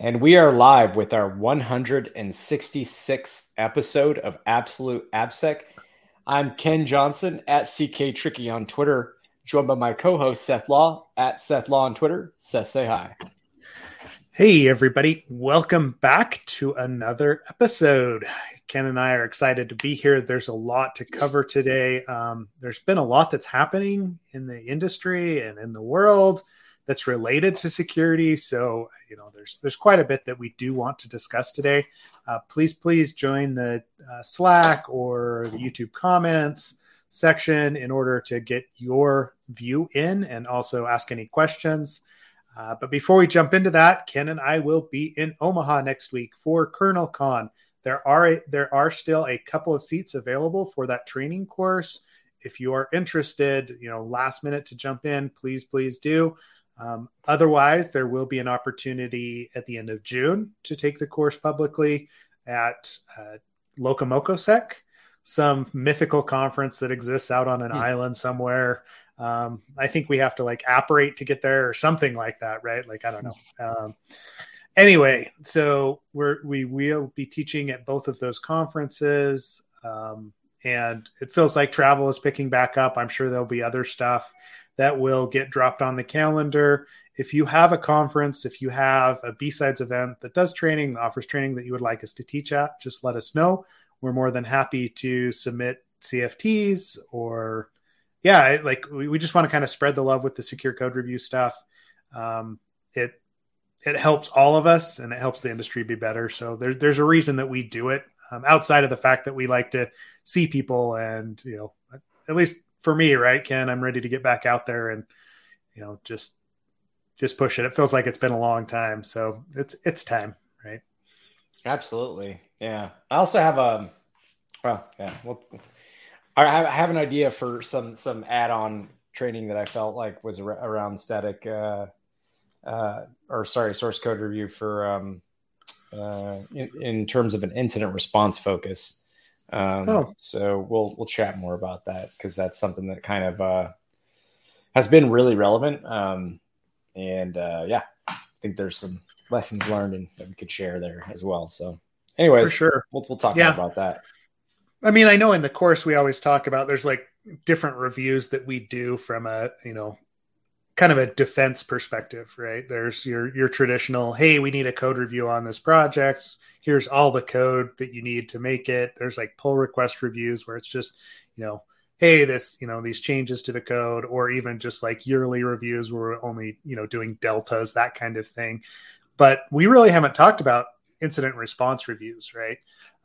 And we are live with our 166th episode of Absolute AppSec. I'm Ken Johnson at CK Tricky on Twitter, joined by my co-host Seth Law at Seth Law on Twitter. Seth, say hi. Hey everybody, welcome back to another episode. Ken and I are excited to be here. There's a lot to cover today. Um, there's been a lot that's happening in the industry and in the world that's related to security. So, you know, there's there's quite a bit that we do want to discuss today. Uh, please, please join the uh, Slack or the YouTube comments section in order to get your view in and also ask any questions. Uh, but before we jump into that, Ken and I will be in Omaha next week for KernelCon. There are there are still a couple of seats available for that training course. If you are interested, you know, last minute to jump in, please, please do. Um, otherwise, there will be an opportunity at the end of June to take the course publicly at uh, LocoMocoSec, some mythical conference that exists out on an hmm. island somewhere. Um, I think we have to like apparate to get there or something like that, right? Like I don't know. Um, anyway, so we're we will be teaching at both of those conferences. Um, and it feels like travel is picking back up. I'm sure there'll be other stuff that will get dropped on the calendar. If you have a conference, if you have a B-Sides event that does training, offers training that you would like us to teach at, just let us know. We're more than happy to submit CFPs or, yeah, like we, we just want to kind of spread the love with the secure code review stuff. Um, it it helps all of us and it helps the industry be better. So there's there's a reason that we do it um, outside of the fact that we like to see people and you know at least for me, right, Ken, I'm ready to get back out there and you know just just push it. It feels like it's been a long time, so it's it's time, right? Absolutely, yeah. I also have a um, well, yeah. Well, I have an idea for some some add-on training that I felt like was around static, uh, uh, or sorry, source code review for um, uh, in, in terms of an incident response focus. Um, oh. So we'll we'll chat more about that because that's something that kind of uh, has been really relevant. Um, and uh, yeah, I think there's some lessons learned and that we could share there as well. So, anyways, For sure, we'll we'll talk yeah. about that. I mean, I know in the course we always talk about there's like different reviews that we do from a you know kind of a defense perspective, right? There's your your traditional, hey, we need a code review on this project. Here's all the code that you need to make it. There's like pull request reviews where it's just, you know, hey, this, you know, these changes to the code, or even just like yearly reviews where we're only, you know, doing deltas, that kind of thing. But we really haven't talked about incident response reviews, right?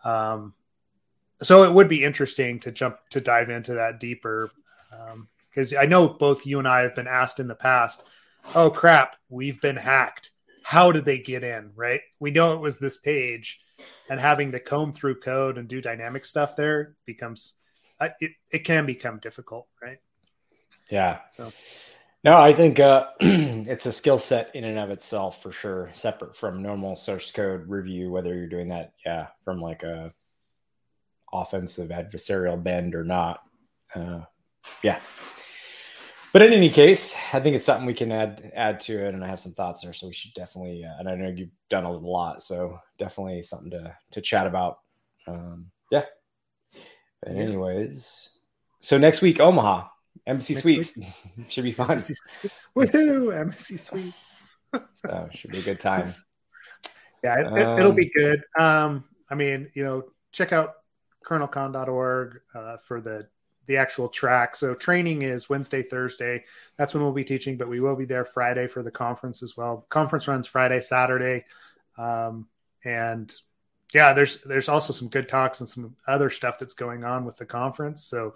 Um, so it would be interesting to jump to dive into that deeper. Um, because I know both you and I have been asked in the past, oh crap, we've been hacked. How did they get in? Right? We know it was this page, and having to comb through code and do dynamic stuff there becomes it, it can become difficult, right? Yeah. So. No, I think uh, it's a skill set in and of itself for sure, separate from normal source code review. Whether you're doing that, yeah, from like a offensive adversarial bend or not, uh, yeah, but in any case, I think it's something we can add add to it, and I have some thoughts there. So we should definitely, uh, and I know you've done a lot, so definitely something to to chat about. Um, yeah. But anyways, so next week Omaha Embassy next Suites should be fun. Embassy, woohoo! Embassy Suites. so should be a good time. Yeah, it, will um, be good. Um, I mean, you know, check out kernelcon.org uh, for the the actual track. So training is Wednesday, Thursday. That's when we'll be teaching, but we will be there Friday for the conference as well. Conference runs Friday, Saturday, um, and yeah, there's there's also some good talks and some other stuff that's going on with the conference. So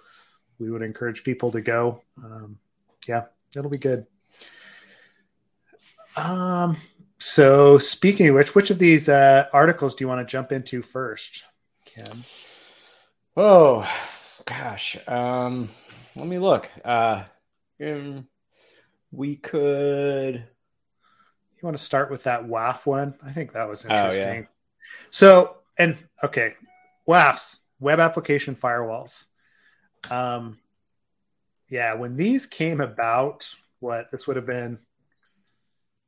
we would encourage people to go. Um, yeah, it'll be good. Um, so speaking of which, which of these uh, articles do you want to jump into first, Ken? Oh, gosh, um, let me look. Uh, um, we could. You want to start with that WAF one? I think that was interesting. Oh, yeah. So, and okay, WAFs, web application firewalls. Um, yeah, when these came about, what this would have been.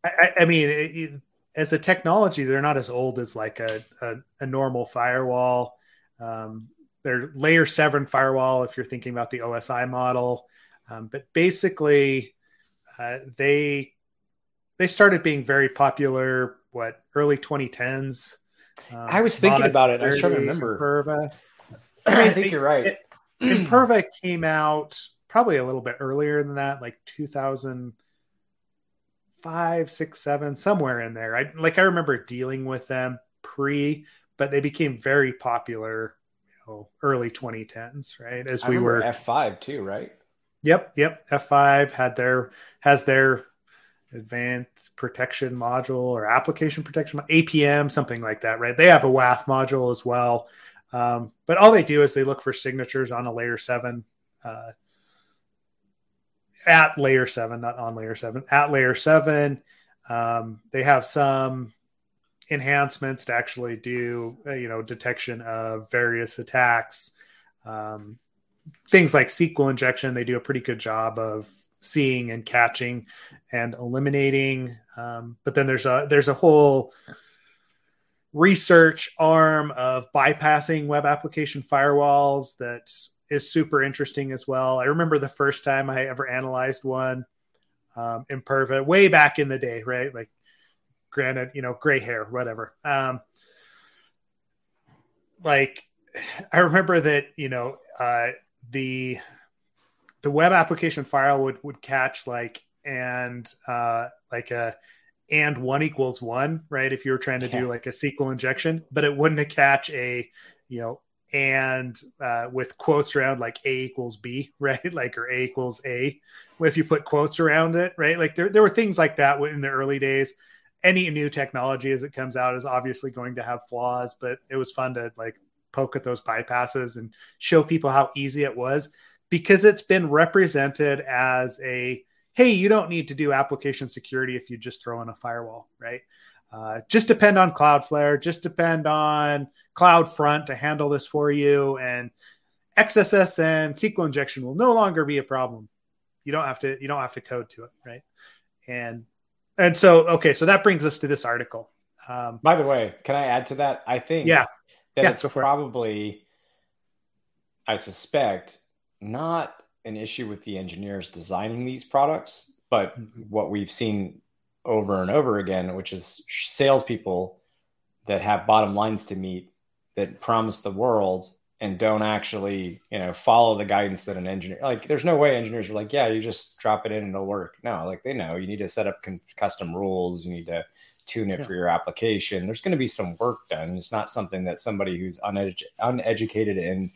I, I mean, it, as a technology, they're not as old as like a, a, a normal firewall. Um, they're layer seven firewall if you're thinking about the OSI model. Um, but basically, uh, they they started being very popular. What early 2010s? Um, I was thinking about it. I was trying to remember. Imperva. I think you're right. It, Imperva came out probably a little bit earlier than that, like 2005, six, seven, somewhere in there. I like I remember dealing with them pre, but they became very popular, early 2010s, right? As we were F5 too, right? Yep, yep. F5 had their has their advanced protection module or application protection APM, something like that, right? They have a WAF module as well. Um, but all they do is they look for signatures on a layer seven uh, at layer seven, not on layer seven, at layer seven. Um, they have some enhancements to actually do, uh, you know, detection of various attacks. Um, things like SQL injection, they do a pretty good job of seeing and catching and eliminating. Um, but then there's a there's a whole research arm of bypassing web application firewalls that is super interesting as well. I remember the first time I ever analyzed one um, Imperva way back in the day, right? Like, granted, you know, gray hair, whatever. Um, like, I remember that you know uh, the the web application file would would catch like and uh, like a and one equals one, right? If you were trying to yeah. do like a SQL injection, but it wouldn't catch a, you know, and uh, with quotes around like A equals B, right? Like or A equals A, if you put quotes around it, right? Like there, there were things like that in the early days. Any new technology as it comes out is obviously going to have flaws, but it was fun to like poke at those bypasses and show people how easy it was because it's been represented as a hey, you don't need to do application security if you just throw in a firewall, right? Uh, just depend on Cloudflare, just depend on CloudFront to handle this for you, and XSS and SQL injection will no longer be a problem. You don't have to you don't have to code to it, right? And and so okay, so that brings us to this article. Um, By the way, can I add to that? I think yeah, that yeah, it's probably, it. I suspect, not an issue with the engineers designing these products, but mm-hmm. what we've seen over and over again, which is salespeople that have bottom lines to meet that promise the world and don't actually, you know, follow the guidance that an engineer like. There's no way engineers are like, yeah, you just drop it in and it'll work. No, like they know you need to set up con- custom rules. You need to tune it yeah. for your application. There's going to be some work done. It's not something that somebody who's unedu- uneducated in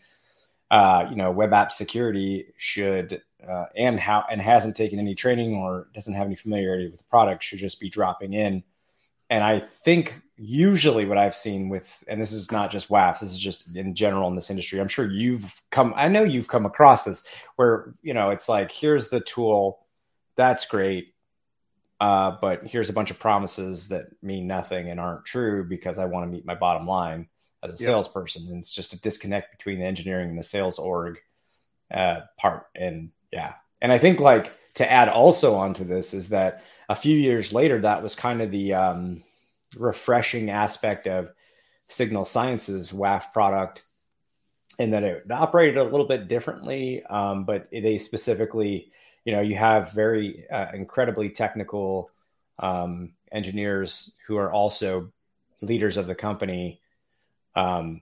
uh, you know, web app security should uh, and how and hasn't taken any training or doesn't have any familiarity with the product should just be dropping in. And I think usually what I've seen with, and this is not just WAFs, this is just in general in this industry. I'm sure you've come, I know you've come across this where you know it's like here's the tool, that's great, uh, but here's a bunch of promises that mean nothing and aren't true because I want to meet my bottom line as a salesperson. And it's just a disconnect between the engineering and the sales org uh, part. And yeah. And I think like to add also onto this is that a few years later, that was kind of the um, refreshing aspect of Signal Sciences WAF product and that it operated a little bit differently. Um, but they specifically, you know, you have very uh, incredibly technical um, engineers who are also leaders of the company um,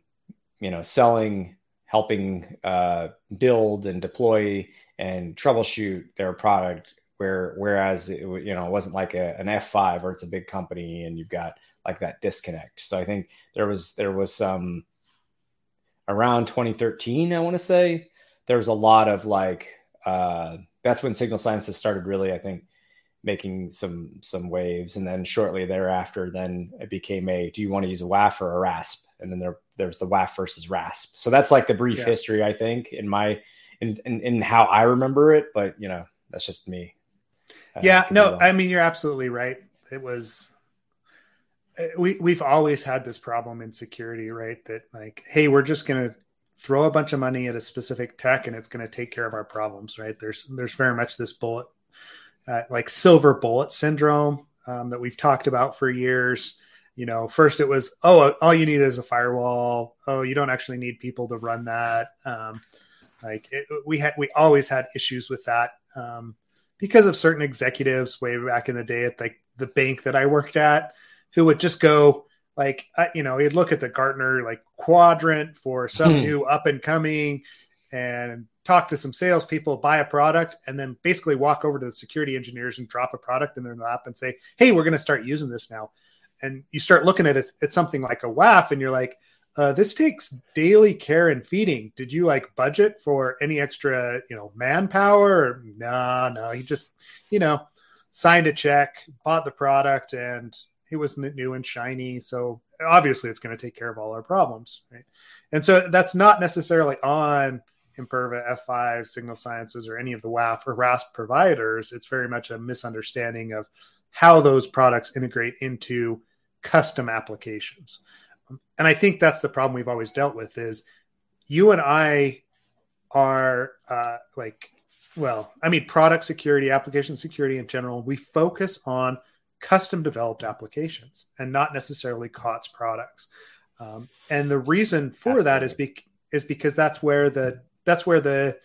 you know, selling, helping uh, build and deploy and troubleshoot their product. Where whereas it, you know it wasn't like a, an F five or it's a big company and you've got like that disconnect. So I think there was there was some around 2013. I want to say there was a lot of like uh, that's when Signal Sciences started really. I think making some some waves and then shortly thereafter then it became a do you want to use a WAF or a RASP and then there there's the WAF versus RASP so that's like the brief yeah. history I think in my in, in, in how I remember it but you know that's just me yeah no I mean you're absolutely right it was uh, we we've always had this problem in security right that like hey we're just gonna throw a bunch of money at a specific tech and it's going to take care of our problems right there's there's very much this bullet uh, like silver bullet syndrome um, that we've talked about for years. You know, first it was, oh, all you need is a firewall. Oh, you don't actually need people to run that. Um, like it, we had, we always had issues with that um, because of certain executives way back in the day at like the bank that I worked at, who would just go like, uh, you know, he'd look at the Gartner like quadrant for some hmm. new up and coming, and talk to some salespeople, buy a product, and then basically walk over to the security engineers and drop a product in their lap and say, "Hey, we're going to start using this now." And you start looking at it at something like a WAF, and you're like, uh, "This takes daily care and feeding. Did you like budget for any extra, you know, manpower? No, no. He just, you know, signed a check, bought the product, and it was new and shiny. So obviously, it's going to take care of all our problems, right? And so that's not necessarily on Imperva, F5, Signal Sciences, or any of the WAF or RASP providers. It's very much a misunderstanding of how those products integrate into custom applications. And I think that's the problem we've always dealt with is you and I are uh, like, well, I mean, product security, application security in general, we focus on custom developed applications and not necessarily COTS products. Um, and the reason for Absolutely. that is, be- is because that's where the that's where the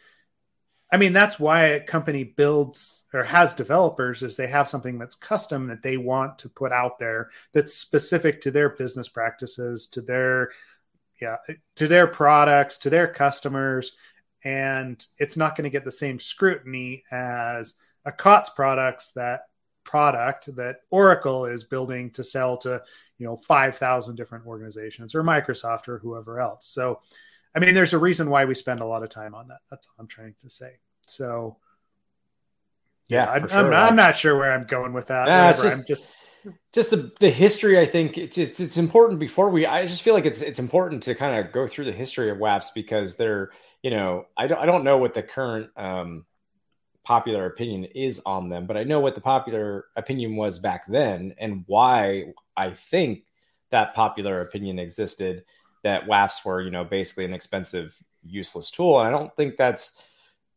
I mean, that's why a company builds or has developers is they have something that's custom that they want to put out there that's specific to their business practices, to their yeah, to their products, to their customers, and it's not going to get the same scrutiny as a COTS products that product that Oracle is building to sell to, you know, 5,000 different organizations or Microsoft or whoever else. So I mean, there's a reason why we spend a lot of time on that. That's all I'm trying to say. So, yeah, yeah I'm, sure. I'm, I'm, not sure where I'm going with that. Nah, just, I'm just just the, the history. I think it's, it's it's important before we. I just feel like it's it's important to kind of go through the history of WAFs because they're you know I don't I don't know what the current um, popular opinion is on them, but I know what the popular opinion was back then and why I think that popular opinion existed that WAFs were, you know, basically an expensive, useless tool. And I don't think that's.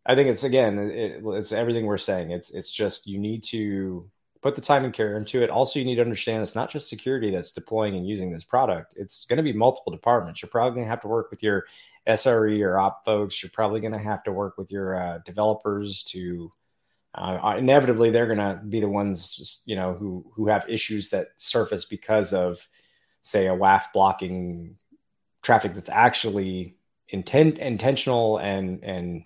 I think it's again, it, it's everything we're saying. It's it's just you need to put the time and care into it. Also, you need to understand it's not just security that's deploying and using this product. It's going to be multiple departments. You're probably going to have to work with your SRE or op folks. You're probably going to have to work with your uh, developers to. Uh, inevitably, they're going to be the ones, you know, who who have issues that surface because of, say, a WAF blocking traffic that's actually intent intentional and and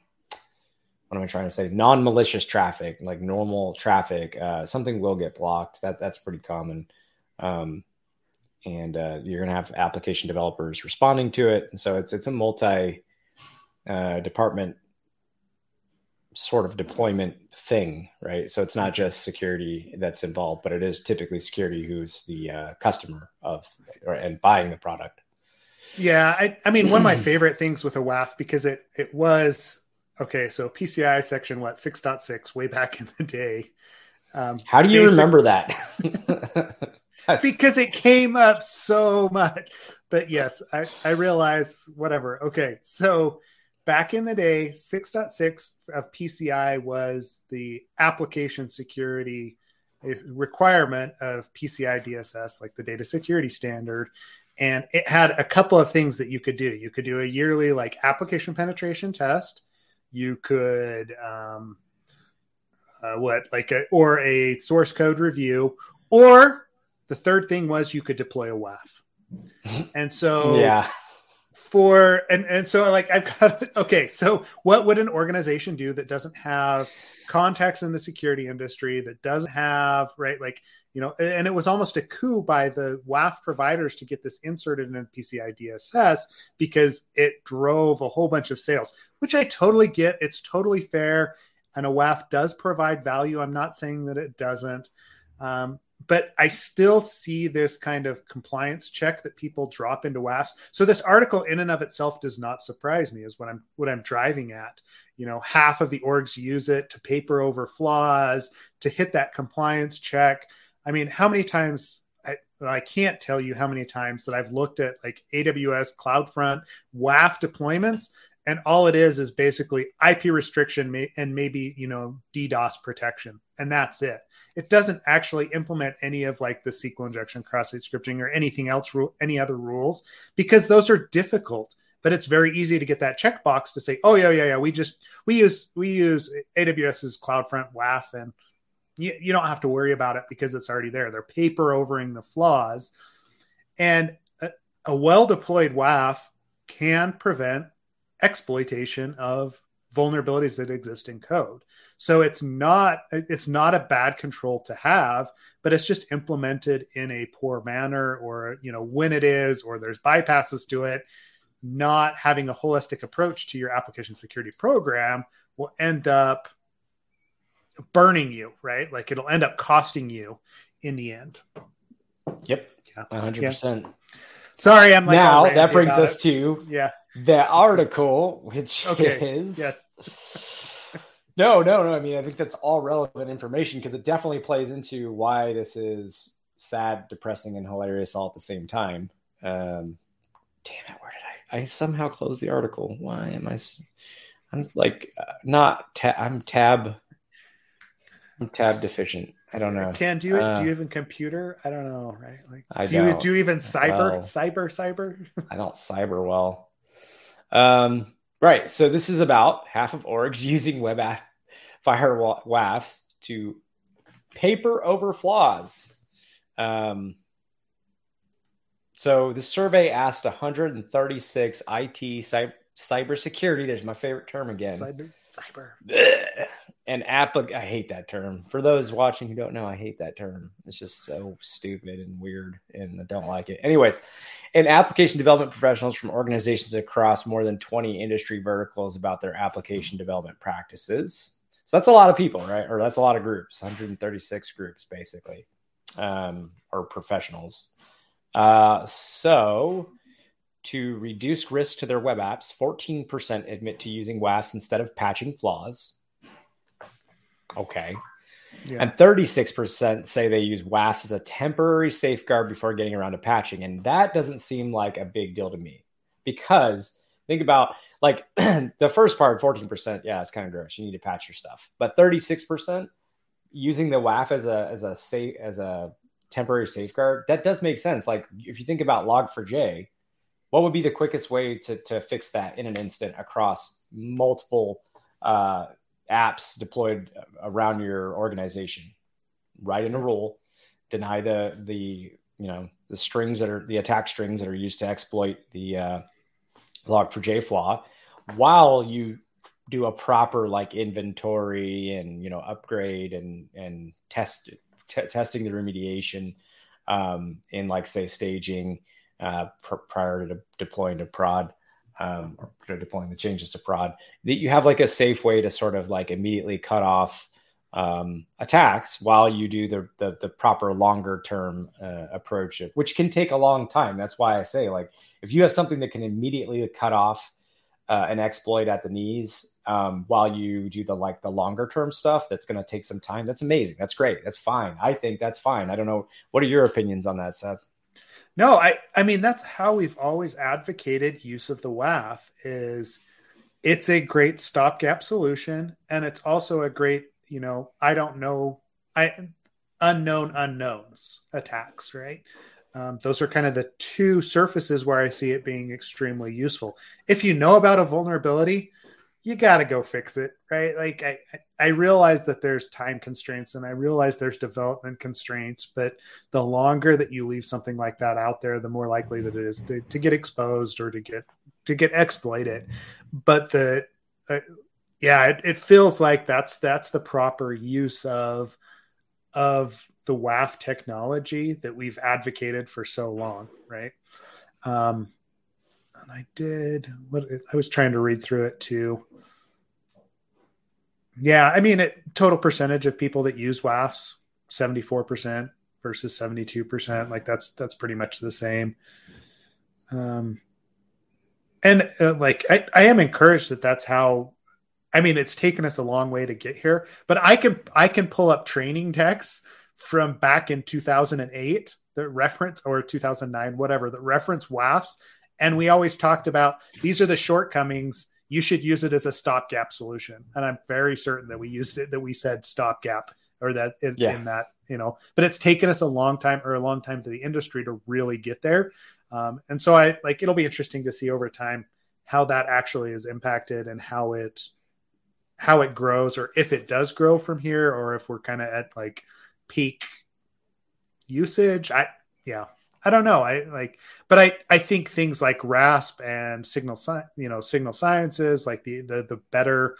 what am I trying to say? Non-malicious traffic, like normal traffic, uh, something will get blocked. That that's pretty common, um, and uh, you're going to have application developers responding to it. And so it's it's a multi uh, department sort of deployment thing, right? So it's not just security that's involved, but it is typically security who's the uh, customer of or, and buying the product. Yeah, I, I mean, one of my favorite things with a WAF because it it was okay. So PCI section what six point six way back in the day. Um, How do you basic, remember that? because it came up so much. But yes, I I realize whatever. Okay, so back in the day, 6.6 of PCI was the application security eh, requirement of PCI DSS, like the data security standard and it had a couple of things that you could do. You could do a yearly like application penetration test. You could um, uh, what like a, or a source code review, or the third thing was you could deploy a WAF. And so yeah, for and and so like I've got okay. So what would an organization do that doesn't have contacts in the security industry that doesn't have right like you know, and it was almost a coup by the WAF providers to get this inserted in PCI DSS because it drove a whole bunch of sales, which I totally get. It's totally fair. And a WAF does provide value. I'm not saying that it doesn't. Um, but I still see this kind of compliance check that people drop into WAFs. So this article in and of itself does not surprise me is what I'm what I'm driving at. You know, half of the orgs use it to paper over flaws, to hit that compliance check. I mean, how many times I, I can't tell you how many times that I've looked at like AWS CloudFront WAF deployments and all it is is basically IP restriction and maybe you know DDoS protection, and that's it. It doesn't actually implement any of like the SQL injection, cross-site scripting, or anything else, rule any other rules, because those are difficult. But it's very easy to get that checkbox to say, "Oh yeah, yeah, yeah, we just we use we use AWS's CloudFront WAF, and you, you don't have to worry about it because it's already there." They're paper overing the flaws, and a, a well deployed WAF can prevent exploitation of vulnerabilities that exist in code. So it's not it's not a bad control to have, but it's just implemented in a poor manner or you know when it is or there's bypasses to it. Not having a holistic approach to your application security program will end up burning you, right? Like it'll end up costing you in the end. Yep. Yeah. 100%. Yeah. Sorry, I'm like now that brings us it. to yeah the article, which okay. is yes. no, no, no. I mean, I think that's all relevant information because it definitely plays into why this is sad, depressing, and hilarious all at the same time. Um, damn it, where did I? I somehow closed the article. Why am I? I'm like uh, not. Ta- I'm tab. I'm tab deficient. I don't know. Can do you uh, do you even computer? I don't know, right? Like I do you do you even cyber well, cyber cyber? I don't cyber well. Um, right. So this is about half of orgs using web app fire WAFs to paper over flaws. Um, so the survey asked 136 IT cyber cybersecurity. There's my favorite term again. Cyber. Cyber an app i hate that term. For those watching who don't know i hate that term. It's just so stupid and weird and i don't like it. Anyways and application development professionals from organizations across more than 20 industry verticals about their application development practices. So that's a lot of people right? Or that's a lot of groups 136 groups basically um, or professionals. Uh, so to reduce risk to their web apps 14% admit to using WAFs instead of patching flaws Okay. Yeah. And 36% say they use WAFs as a temporary safeguard before getting around to patching. And that doesn't seem like a big deal to me because think about like the first part, 14%, yeah, it's kind of gross. You need to patch your stuff. But 36% using the WAF as a as a safe as a temporary safeguard, that does make sense. Like if you think about log4j, what would be the quickest way to to fix that in an instant across multiple uh, apps deployed around your organization. Write in a rule, deny the the you know the strings that are the attack strings that are used to exploit the uh, log4j flaw, while you do a proper like inventory and you know upgrade and and test t- testing the remediation um, in like say staging uh, pr- prior to de- deploying to prod um, or deploying the changes to prod, that you have like a safe way to sort of like immediately cut off um, attacks while you do the the, the proper longer term uh, approach, which can take a long time. That's why I say like if you have something that can immediately cut off uh, an exploit at the knees um, while you do the like the longer term stuff, that's going to take some time. That's amazing. That's great. That's fine. I think that's fine. I don't know. What are your opinions on that, Seth? No, I I mean that's how we've always advocated use of the WAF is it's a great stopgap solution and it's also a great, you know, I don't know I unknown unknowns attacks, right? Um, those are kind of the two surfaces where I see it being extremely useful. If you know about a vulnerability, you got to go fix it, right? Like I, I realize that there's time constraints and I realize there's development constraints, but the longer that you leave something like that out there, the more likely that it is to, to get exposed or to get to get exploited. But the uh, yeah, it, it feels like that's that's the proper use of of the WAF technology that we've advocated for so long, right? Um, and I did what I was trying to read through it too. Yeah, I mean, it, total percentage of people that use WAFs, seventy four percent versus seventy two percent. Like that's that's pretty much the same. Um, and uh, like I, I am encouraged that that's how. I mean, it's taken us a long way to get here, but I can I can pull up training texts from back in two thousand and eight that reference or 2009 whatever that reference WAFs and we always talked about these are the shortcomings you should use it as a stopgap solution. And I'm very certain that we used it, that we said stopgap or that it's yeah. in that, you know, but it's taken us a long time or a long time to the industry to really get there. Um, and so I like, it'll be interesting to see over time how that actually is impacted and how it, how it grows or if it does grow from here or if we're kind of at like peak usage. I, yeah, I don't know. I like, but I I think things like RASP and signal you know signal sciences like the the the better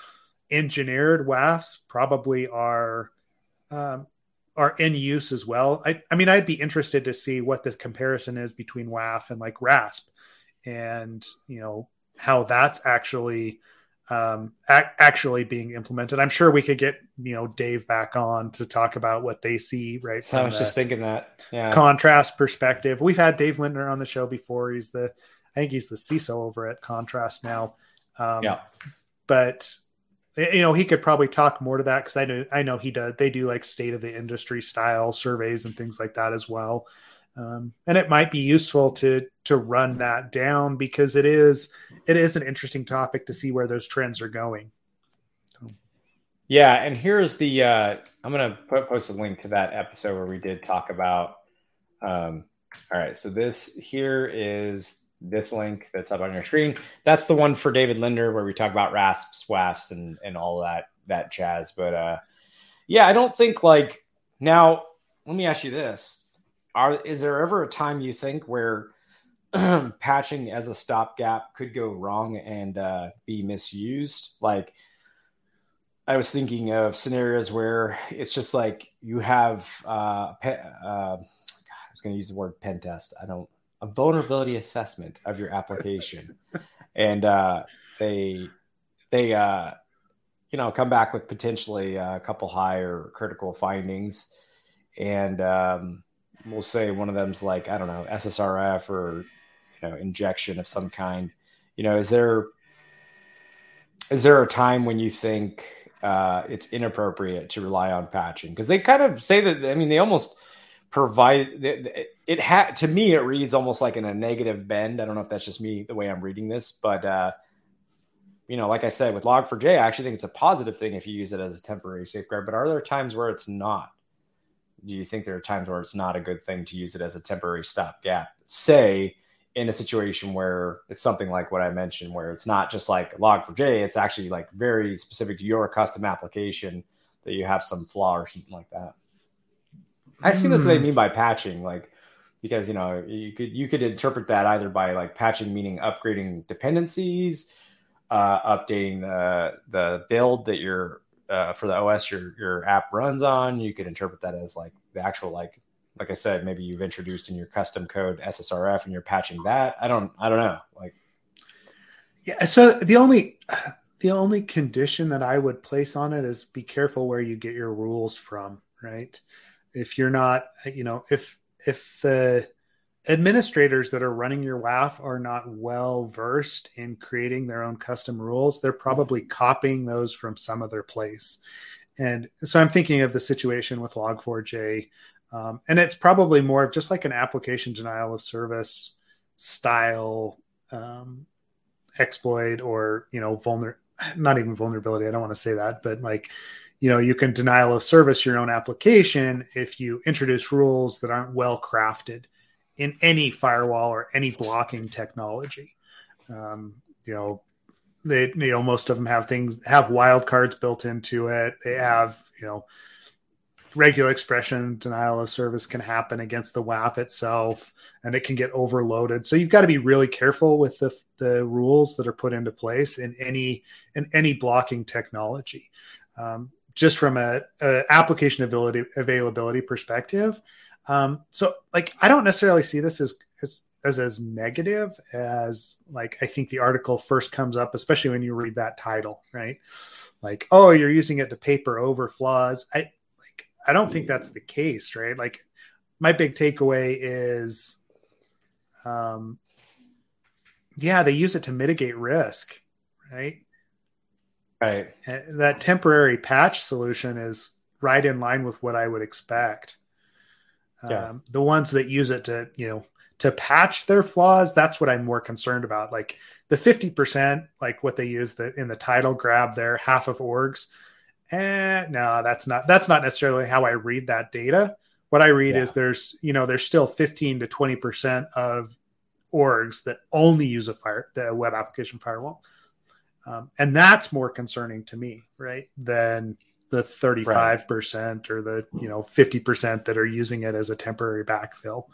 engineered WAFs probably are um, are in use as well. I I mean I'd be interested to see what the comparison is between WAF and like RASP, and you know how that's actually um, ac- actually being implemented. I'm sure we could get you know Dave back on to talk about what they see. Right, I was just thinking that. Yeah, contrast perspective. We've had Dave Lindner on the show before. He's the I think he's the CISO over at Contrast now. Um, yeah, but you know he could probably talk more to that because I know I know he does. They do like state of the industry style surveys and things like that as well. Um, and it might be useful to to run that down because it is it is an interesting topic to see where those trends are going. Yeah, and here's the uh, I'm gonna put, post a link to that episode where we did talk about. Um, all right, so this here is this link that's up on your screen. That's the one for David Lindner where we talk about rasps, WAFs, and and all that that jazz. But uh, yeah, I don't think like now. Let me ask you this: are is there ever a time you think where patching as a stopgap could go wrong and uh, be misused? Like, I was thinking of scenarios where it's just like you have uh, pe- uh, I was going to use the word pen test. I don't a vulnerability assessment of your application, and uh, they they uh, you know come back with potentially a couple higher critical findings, and um, we'll say one of them's like I don't know SSRF or you know injection of some kind. You know, is there is there a time when you think uh, it's inappropriate to rely on patching? Because they kind of say that. I mean, they almost provide it, had to me it reads almost like in a negative bend i don't know if that's just me the way i'm reading this but uh you know like i said with log4j i actually think it's a positive thing if you use it as a temporary safeguard but are there times where it's not do you think there are times where it's not a good thing to use it as a temporary stopgap? Say in a situation where it's something like what I mentioned, where it's not just like log4j, it's actually like very specific to your custom application that you have some flaw or something like that. I see that's what they mean by patching, like because you know you could you could interpret that either by like patching meaning upgrading dependencies, uh, updating the the build that you're uh, for the OS your your app runs on. You could interpret that as like the actual like like I said, maybe you've introduced in your custom code SSRF and you're patching that. I don't I don't know. Like yeah, so the only the only condition that I would place on it is be careful where you get your rules from, right? If you're not, you know, if if the administrators that are running your WAF are not well versed in creating their own custom rules. They're probably copying those from some other place. And so I'm thinking of the situation with Log4j. Um, and it's probably more of just like an application denial of service style um, exploit or, you know, vulner, not even vulnerability. I don't want to say that, but like, you know, you can denial of service your own application if you introduce rules that aren't well crafted in any firewall or any blocking technology. Um, you know, they you know most of them have things have wildcards built into it. They have you know regular expression denial of service can happen against the WAF itself, and it can get overloaded. So you've got to be really careful with the the rules that are put into place in any in any blocking technology. Um, just from a, a application availability availability perspective, um, so like I don't necessarily see this as, as as as negative as like I think the article first comes up, especially when you read that title, right? Like, oh, you're using it to paper over flaws. I like I don't think that's the case, right? Like my big takeaway is um yeah, they use it to mitigate risk, right? Right. And that temporary patch solution is right in line with what I would expect. Yeah. Um, the ones that use it to, you know, to patch their flaws, that's what I'm more concerned about. Like the 50%, like what they use the, in the title grab there, half of orgs. Eh, no, that's not that's not necessarily how I read that data. What I read yeah. is there's, you know, there's still 15 to 20% of orgs that only use a fire the web application firewall. Um, and that's more concerning to me, right? Than the 35% right. or the, you know, 50% that are using it as a temporary backfill.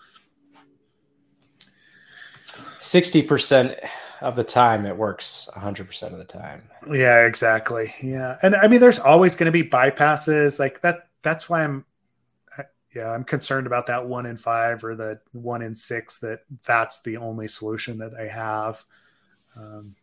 60% of the time it works 100% of the time. Yeah, exactly. Yeah. And I mean there's always going to be bypasses like that that's why I'm yeah, I'm concerned about that 1 in 5 or the 1 in 6 that that's the only solution that they have. Um,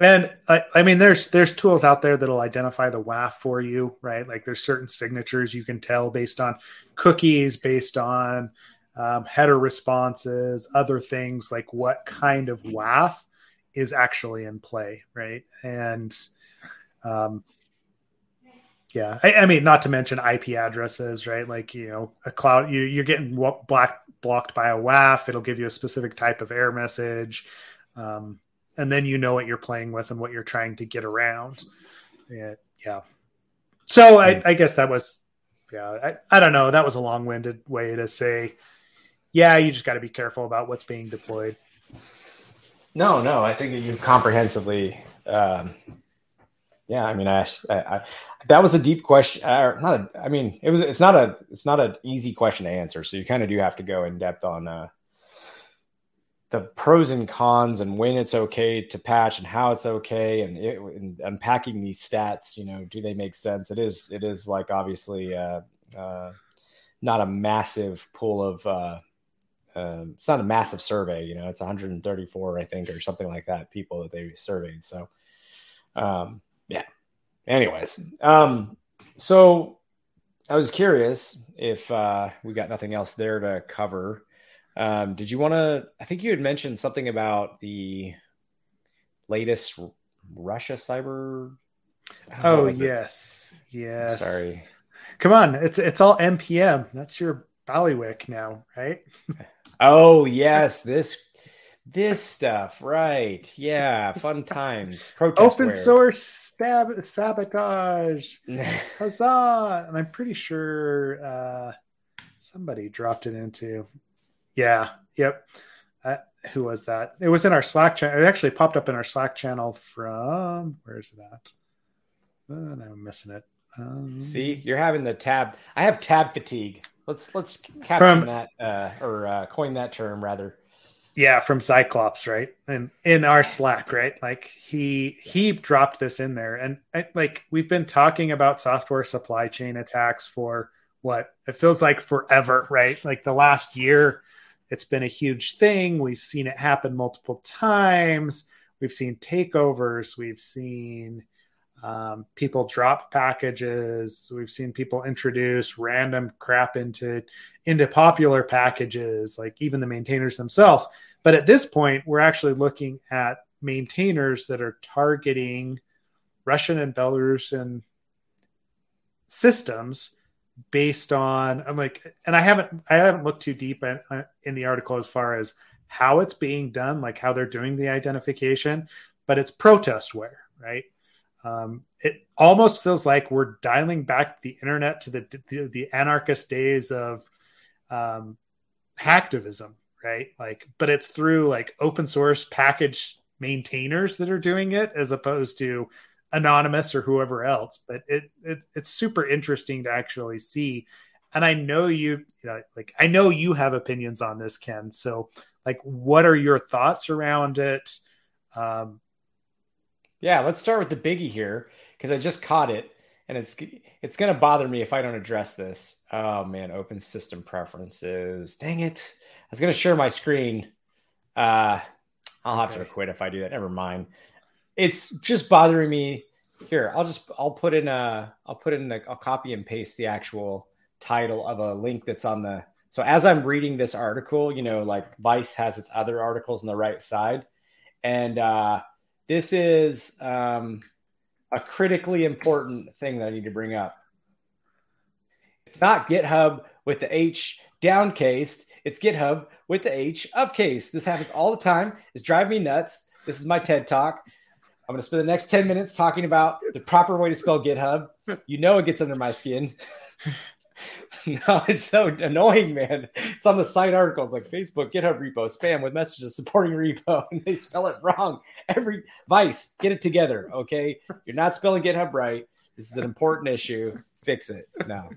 and I, I, mean, there's there's tools out there that'll identify the WAF for you, right? Like there's certain signatures you can tell based on cookies, based on um, header responses, other things like what kind of WAF is actually in play, right? And um, yeah, I, I, mean, not to mention IP addresses, right? Like you know, a cloud you, you're getting blocked blocked by a WAF. It'll give you a specific type of error message. Um, and then you know what you're playing with and what you're trying to get around. Yeah, yeah. So I, I guess that was, yeah. I, I don't know. That was a long-winded way to say, yeah, you just got to be careful about what's being deployed. No, no, I think you comprehensively. Um, yeah, I mean, I, I, I, that was a deep question. Uh, not, a, I mean, it was. It's not a. It's not an easy question to answer. So you kind of do have to go in depth on uh, the pros and cons and when it's okay to patch and how it's okay and, it, and, unpacking these stats you know do they make sense? It is it is like obviously uh, uh, not a massive pool of uh, um, it's not a massive survey you know it's 134 i think or something like that people that they surveyed so um, yeah. Anyways um, so i was curious if uh, we got nothing else there to cover um, did you want to? I think you had mentioned something about the latest Russia cyber. Oh yes, yes. Sorry. Come on, it's it's all npm. That's your ballywick now, right? oh yes, this this stuff, right? Yeah, fun times. Protest Open source stab- sabotage. Huzzah! And I'm pretty sure uh, somebody dropped it into yeah. Yep. Uh, who was that? It was in our Slack channel. It actually popped up in our Slack channel from where is it at? Uh, I'm missing it. Um, See, you're having the tab. I have tab fatigue. Let's let's caption from, that uh, or uh, coin that term rather. Yeah, from Cyclops, right? And in our Slack, right? Like he he dropped this in there, and I, like we've been talking about software supply chain attacks for what it feels like forever, right? Like the last year it's been a huge thing. We've seen it happen multiple times. We've seen takeovers. We've seen um, people drop packages. We've seen people introduce random crap into into popular packages, like even the maintainers themselves. But at this point, we're actually looking at maintainers that are targeting Russian and Belarusian systems based on I'm like and I haven't I haven't looked too deep in, uh, in the article as far as how it's being done like how they're doing the identification but it's protest protestware right? Um, it almost feels like we're dialing back the internet to the the, the anarchist days of um, hacktivism right? Like but it's through like open source package maintainers that are doing it as opposed to anonymous or whoever else but it, it it's super interesting to actually see. And i know you, you know, like i know you have opinions on this ken. So like what are your thoughts around it? Um yeah let's start with the biggie here because i just caught it and it's it's going to bother me if i don't address this. Oh man open system preferences. Dang it. I was going to share my screen. Uh i'll have okay. to quit if i do that. Never mind it's just bothering me. Here, I'll just I'll put in a I'll put in a I'll copy and paste the actual title of a link that's on the so as I'm reading this article, you know, like Vice has its other articles on the right side, and uh, this is um, a critically important thing that I need to bring up. It's not GitHub with the H downcased. It's GitHub with the H upcase. This happens all the time. It's driving me nuts. This is my TED talk. I'm going to spend the next 10 minutes talking about the proper way to spell GitHub. You know, it gets under my skin. no, it's so annoying, man. It's on the site articles like Facebook, GitHub repo, spam with messages supporting repo, and they spell it wrong. Every vice, get it together, okay? You're not spelling GitHub right. This is an important issue. Fix it. No,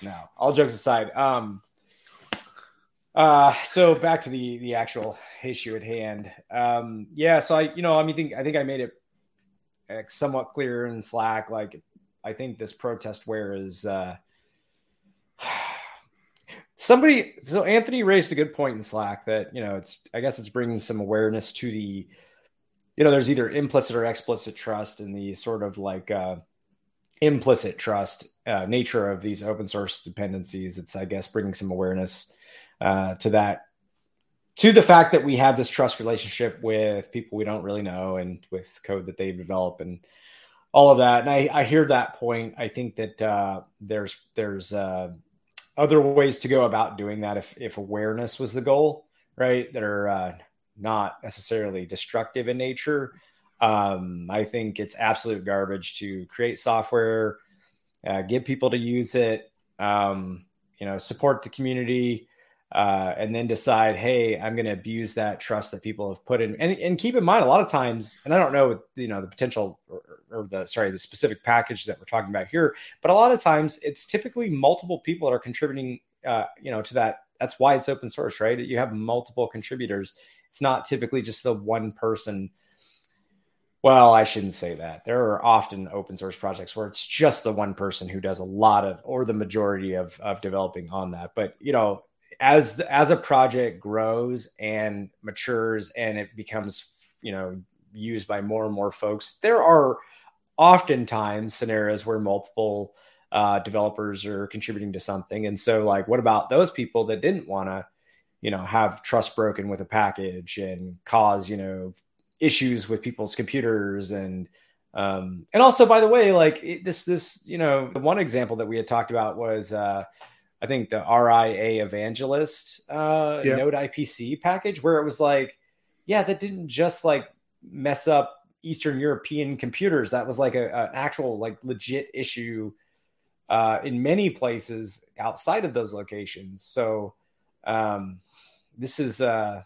no. All jokes aside, um, uh, so back to the the actual issue at hand. Um, yeah, so I, you know, I mean, think I think I made it uh, somewhat clear in Slack. Like, I think this protestware is. Uh, somebody so anthony raised a good point in slack that you know it's i guess it's bringing some awareness to the you know there's either implicit or explicit trust in the sort of like uh implicit trust uh, nature of these open source dependencies it's i guess bringing some awareness uh, to that to the fact that we have this trust relationship with people we don't really know and with code that they've developed and all of that and i i hear that point i think that uh there's there's uh other ways to go about doing that if if awareness was the goal, right? That are uh, not necessarily destructive in nature. Um, I think it's absolute garbage to create software, uh, get people to use it, um, you know, support the community, uh, and then decide, hey, I'm going to abuse that trust that people have put in. And, and keep in mind, a lot of times, and I don't know, you know, the potential or, or, the sorry, the specific package that we're talking about here, but a lot of times it's typically multiple people that are contributing, uh, you know, to that. That's why it's open source, right? You have multiple contributors. It's not typically just the one person. Well, I shouldn't say that. There are often open source projects where it's just the one person who does a lot of, or the majority of, of developing on that. But you know, as the, as a project grows and matures and it becomes you know used by more and more folks there are oftentimes scenarios where multiple uh, developers are contributing to something. And so like what about those people that didn't want to you know have trust broken with a package and cause you know issues with people's computers? And um and also by the way like it, this this you know one example that we had talked about was uh I think the RIA Evangelist uh, yep. Node IPC package, where it was like, yeah, that didn't just like mess up Eastern European computers. That was like a, an actual like legit issue uh, in many places outside of those locations. So um, this is uh,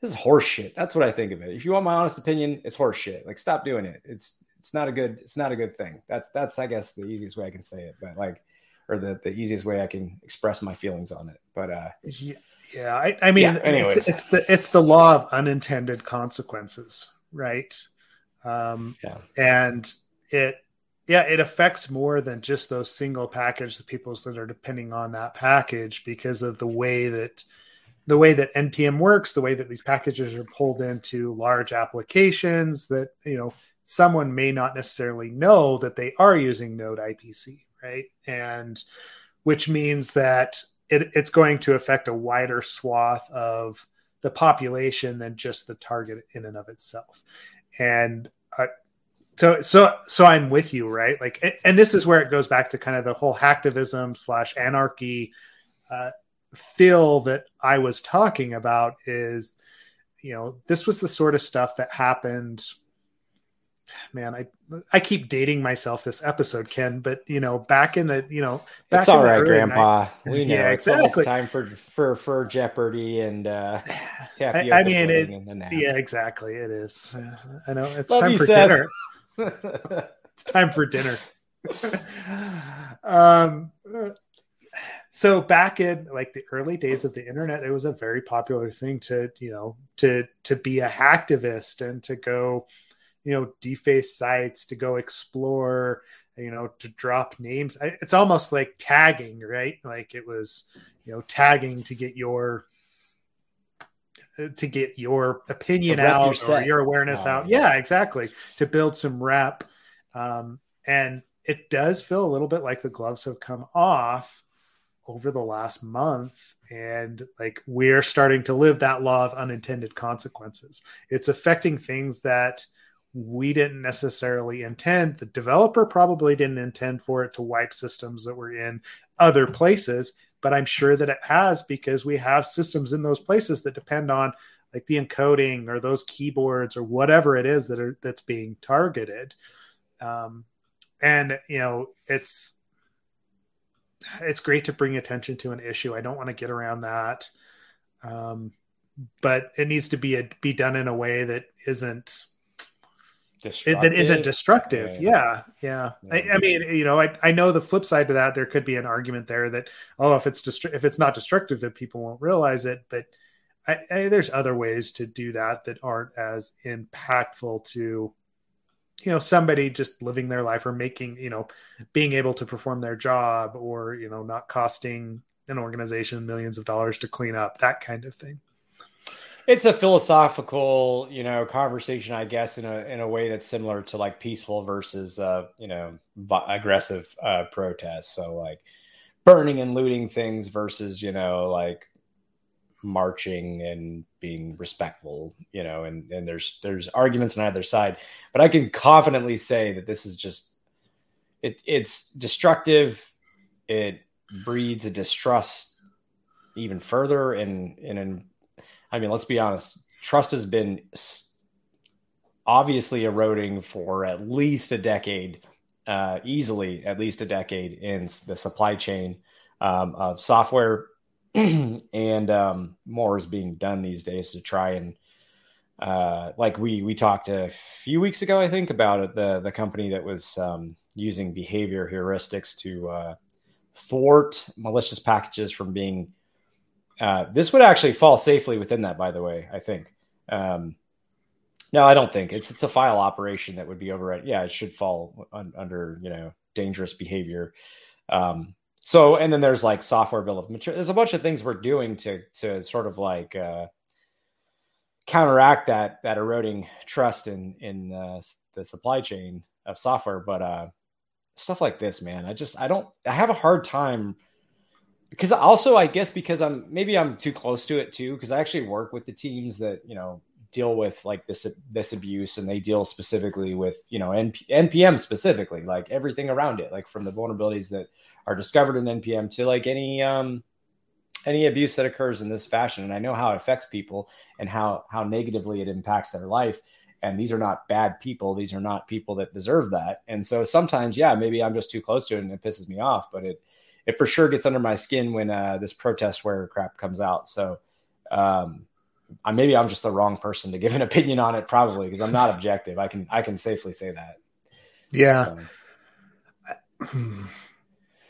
this is horseshit. That's what I think of it. If you want my honest opinion, it's horseshit. Like stop doing it. It's it's not a good it's not a good thing. That's that's I guess the easiest way I can say it. But like or the, the easiest way I can express my feelings on it. But uh, yeah, yeah I, I mean, yeah, it's, it's, the it's the law of unintended consequences, right? Um, yeah, and it yeah it affects more than just those single package the people that are depending on that package because of the way that the way that npm works the way that these packages are pulled into large applications that you know someone may not necessarily know that they are using node ipc right? And which means that it, it's going to affect a wider swath of the population than just the target in and of itself. And uh, so, so, so I'm with you, right? Like, and this is where it goes back to kind of the whole hacktivism slash anarchy uh, feel that I was talking about. Is you know, this was the sort of stuff that happened man, I I keep dating myself this episode, Ken, but you know, back in the you know, back it's all right, Grandpa. Night, we know yeah, exactly. time for for for Jeopardy and uh, I, I mean, it, yeah, exactly. It is. I know it's Love time for Seth. dinner. it's time for dinner. um. So back in like the early days of the internet, it was a very popular thing to you know to to be a hacktivist and to go you know deface sites to go explore you know to drop names. It's almost like tagging right? Like it was you know tagging to get your to get your opinion out your or your awareness oh, out yeah. yeah exactly. To build some rep. Um, and it does feel a little bit like the gloves have come off over the last month and like we're starting to live that law of unintended consequences. It's affecting things that we didn't necessarily intend. The developer probably didn't intend for it to wipe systems that were in other places. but I'm sure that it has because we have systems in those places that depend on like the encoding or those keyboards or whatever it is that are that's being targeted. Um, and you know, it's it's great to bring attention to an issue. I don't want to get around that. Um, but it needs to be a, be done in a way that isn't that isn't destructive. Yeah, yeah. yeah. I, I, mean, you know, I, I know the flip side to that. There could be an argument there that oh, if it's destru- if it's not destructive, that people won't realize it. But I, I, there's other ways to do that that aren't as impactful to you know somebody just living their life or making you know being able to perform their job or you know not costing an organization millions of dollars to clean up that kind of thing it's a philosophical, you know, conversation, I guess, in a in a way that's similar to like peaceful versus, uh, you know, aggressive uh, protests. So like burning and looting things versus, you know, like marching and being respectful, you know, and and there's there's arguments on either side, but I can confidently say that this is just it it's destructive. It breeds a distrust even further and in I mean, let's be honest, trust has been obviously eroding for at least a decade, uh, easily at least a decade in the supply chain um, of software, and um, more is being done these days to try and. Uh, like we we talked a few weeks ago, I think about it, the the company that was um, using behavior heuristics to uh, thwart malicious packages from being uh, this would actually fall safely within that, by the way. I think. Um, no, I don't think it's it's a file operation that would be override. Yeah, it should fall un, under you know dangerous behavior. Um, so, and then there's like software bill of material. There's a bunch of things we're doing to to sort of like uh, counteract that that eroding trust in in uh, the supply chain of software. But uh, stuff like this, man, I just I don't I have a hard time because also I guess because I'm maybe I'm too close to it too because I actually work with the teams that you know deal with like this this abuse and they deal specifically with you know NP, npm specifically like everything around it like from the vulnerabilities that are discovered in npm to like any um any abuse that occurs in this fashion. And i know how it affects people and how how negatively it impacts their life. And these are not bad people. These are not people that deserve that. And so sometimes yeah maybe i'm just too close to it and it pisses me off but it it for sure gets under my skin when uh, this protestware crap comes out. So um, I, maybe I'm just the wrong person to give an opinion on it, probably because I'm not objective. I can I can safely say that. Yeah. Um,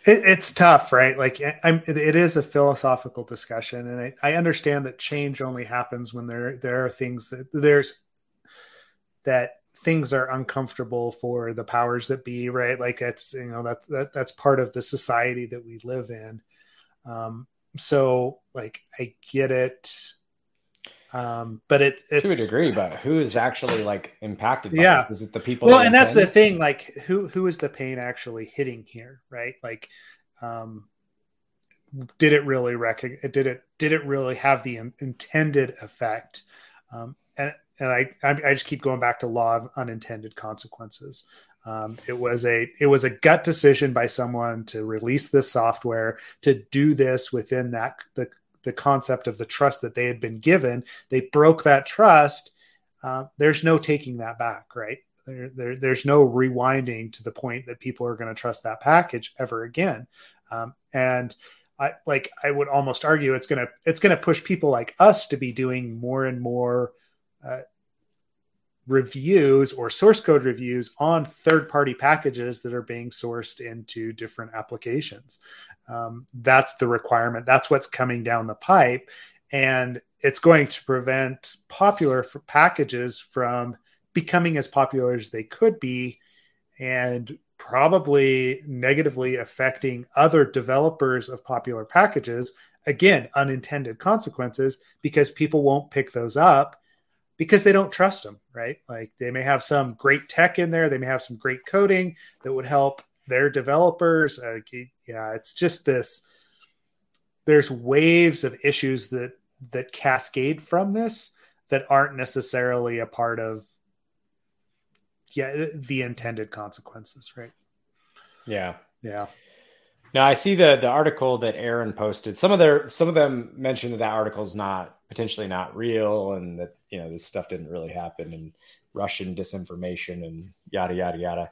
it, it's tough, right? Like I'm, it is a philosophical discussion, and I, I understand that change only happens when there there are things that there's that things are uncomfortable for the powers that be right? Like that's you know that, that that's part of the society that we live in. Um so like i get it. Um but it, it's to a degree but who is actually like impacted yeah. this? is it the people well and that's the thing like who who is the pain actually hitting here right? Like um did it really rec- did it did it really have the intended effect? Um and and I, I just keep going back to law of unintended consequences. Um, it was a it was a gut decision by someone to release this software to do this within that the the concept of the trust that they had been given. They broke that trust. Uh, there's no taking that back, right? There, there, there's no rewinding to the point that people are going to trust that package ever again. Um, and I like I would almost argue it's gonna it's gonna push people like us to be doing more and more uh, reviews or source code reviews on third party packages that are being sourced into different applications. Um, that's the requirement. That's what's coming down the pipe. And it's going to prevent popular packages from becoming as popular as they could be and probably negatively affecting other developers of popular packages. Again, unintended consequences because people won't pick those up because they don't trust them, right? Like they may have some great tech in there, they may have some great coding that would help their developers. Uh, yeah, it's just this. There's waves of issues that that cascade from this that aren't necessarily a part of yeah the intended consequences, right? Yeah, yeah. Now I see the the article that Aaron posted. Some of their some of them mentioned that that article is not potentially not real, and that you know this stuff didn't really happen, and Russian disinformation and yada yada yada.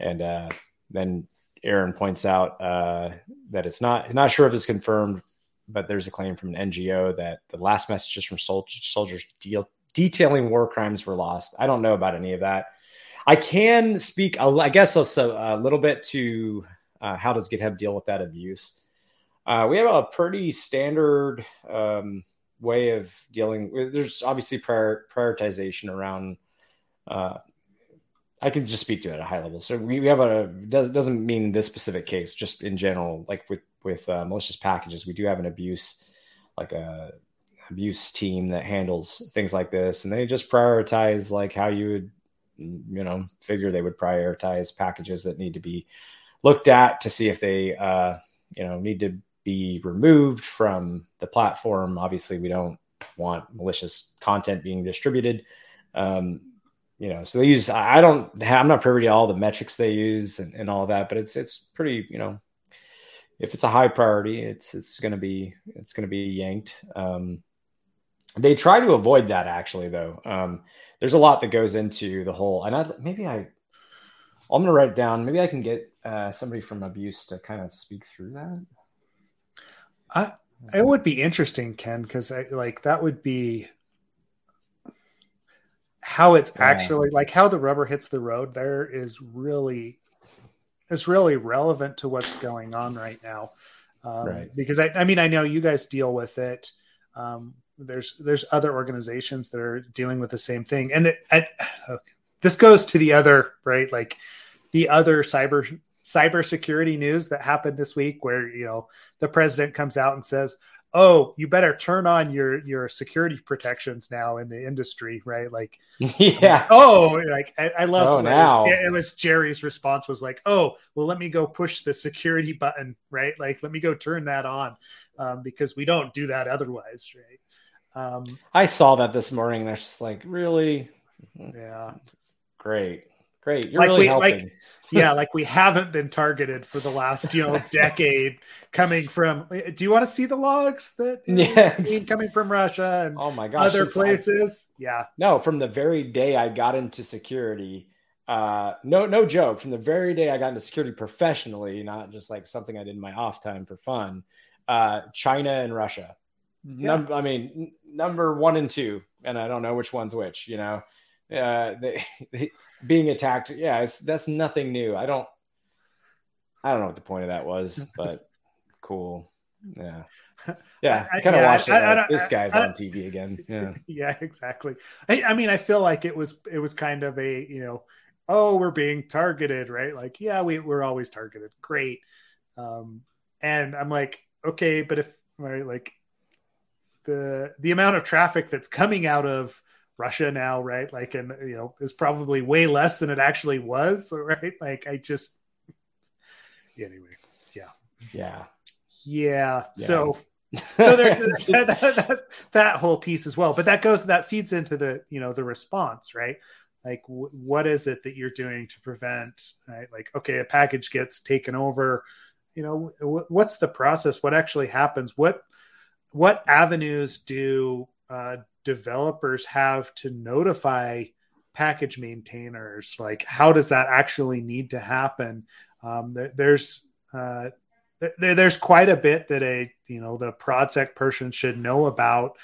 And uh, then Aaron points out uh, that it's not not sure if it's confirmed, but there's a claim from an NGO that the last messages from soldiers, soldiers deal, detailing war crimes were lost. I don't know about any of that. I can speak, I guess, a little bit to uh, how does GitHub deal with that abuse. Uh, we have a pretty standard um, way of dealing. There's obviously prior, prioritization around uh, I can just speak to it at a high level. So we, we have a does, doesn't mean this specific case, just in general, like with with uh, malicious packages, we do have an abuse like a abuse team that handles things like this, and they just prioritize like how you would you know figure they would prioritize packages that need to be looked at to see if they uh, you know need to be removed from the platform. Obviously, we don't want malicious content being distributed. Um, you know, so they use. I don't. Have, I'm not privy to all the metrics they use and, and all that, but it's it's pretty. You know, if it's a high priority, it's it's going to be it's going to be yanked. Um, they try to avoid that actually, though. Um, there's a lot that goes into the whole, and I maybe I. I'm going to write down. Maybe I can get uh, somebody from abuse to kind of speak through that. I it would be interesting, Ken, because like that would be how it's yeah. actually like how the rubber hits the road there is really is really relevant to what's going on right now um, right. because I, I mean i know you guys deal with it um, there's there's other organizations that are dealing with the same thing and it, I, this goes to the other right like the other cyber cybersecurity news that happened this week where you know the president comes out and says oh, you better turn on your your security protections now in the industry, right? Like, yeah. Oh, like I, I love oh, now. It was, it was Jerry's response was like, oh, well, let me go push the security button, right? Like, let me go turn that on um, because we don't do that otherwise, right? Um, I saw that this morning. And I was just like, really? Yeah. Great. Great. You're like really we, helping. Like, yeah, like we haven't been targeted for the last, you know, decade coming from do you want to see the logs that yeah coming from Russia and oh my gosh other places? Like, yeah. No, from the very day I got into security, uh no no joke, from the very day I got into security professionally, not just like something I did in my off time for fun, uh China and Russia. Yeah. Num- I mean, number one and two, and I don't know which one's which, you know uh, they, they, being attacked. Yeah, it's that's nothing new. I don't, I don't know what the point of that was, but cool. Yeah. Yeah, I kind of watched it. Like, this guy's on TV again. Yeah, yeah, exactly. I, I mean, I feel like it was it was kind of a you know, oh, we're being targeted, right? Like, yeah, we we're always targeted. Great. Um, and I'm like, okay, but if right, like the the amount of traffic that's coming out of Russia now, right? Like, and you know, is probably way less than it actually was, right? Like, I just anyway, yeah, yeah, yeah. yeah. So, so there's that, that, that, whole piece as well, but that goes that feeds into the you know the response, right? Like, w- what is it that you're doing to prevent, right? Like, okay, a package gets taken over. You know, w- what's the process? What actually happens? What what avenues do uh, developers have to notify package maintainers like how does that actually need to happen? Um, there's uh, there, there's quite a bit that a you know the project person should know about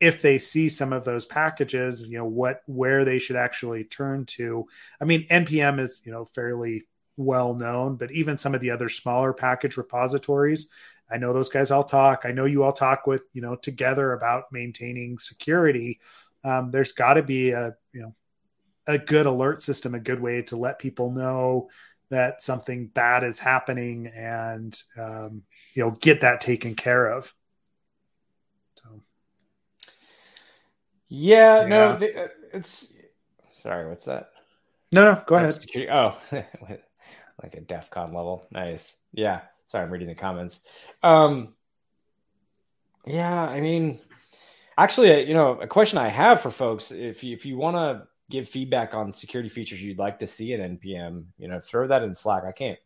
if they see some of those packages you know what where they should actually turn to. I mean npm is you know fairly well known but even some of the other smaller package repositories I know those guys all talk. I know you all talk with you know together about maintaining security. Um, there's got to be a you know a good alert system, a good way to let people know that something bad is happening and um, you know get that taken care of. So, yeah, yeah. no, uh, it's sorry. What's that? No, no, go ahead. Security. Oh, like a DEF CON level. Nice. Yeah. Sorry, I'm reading the comments. Um, yeah, I mean, actually, you know, a question I have for folks, if you, if you want to give feedback on security features you'd like to see in npm, you know, throw that in Slack. I can't,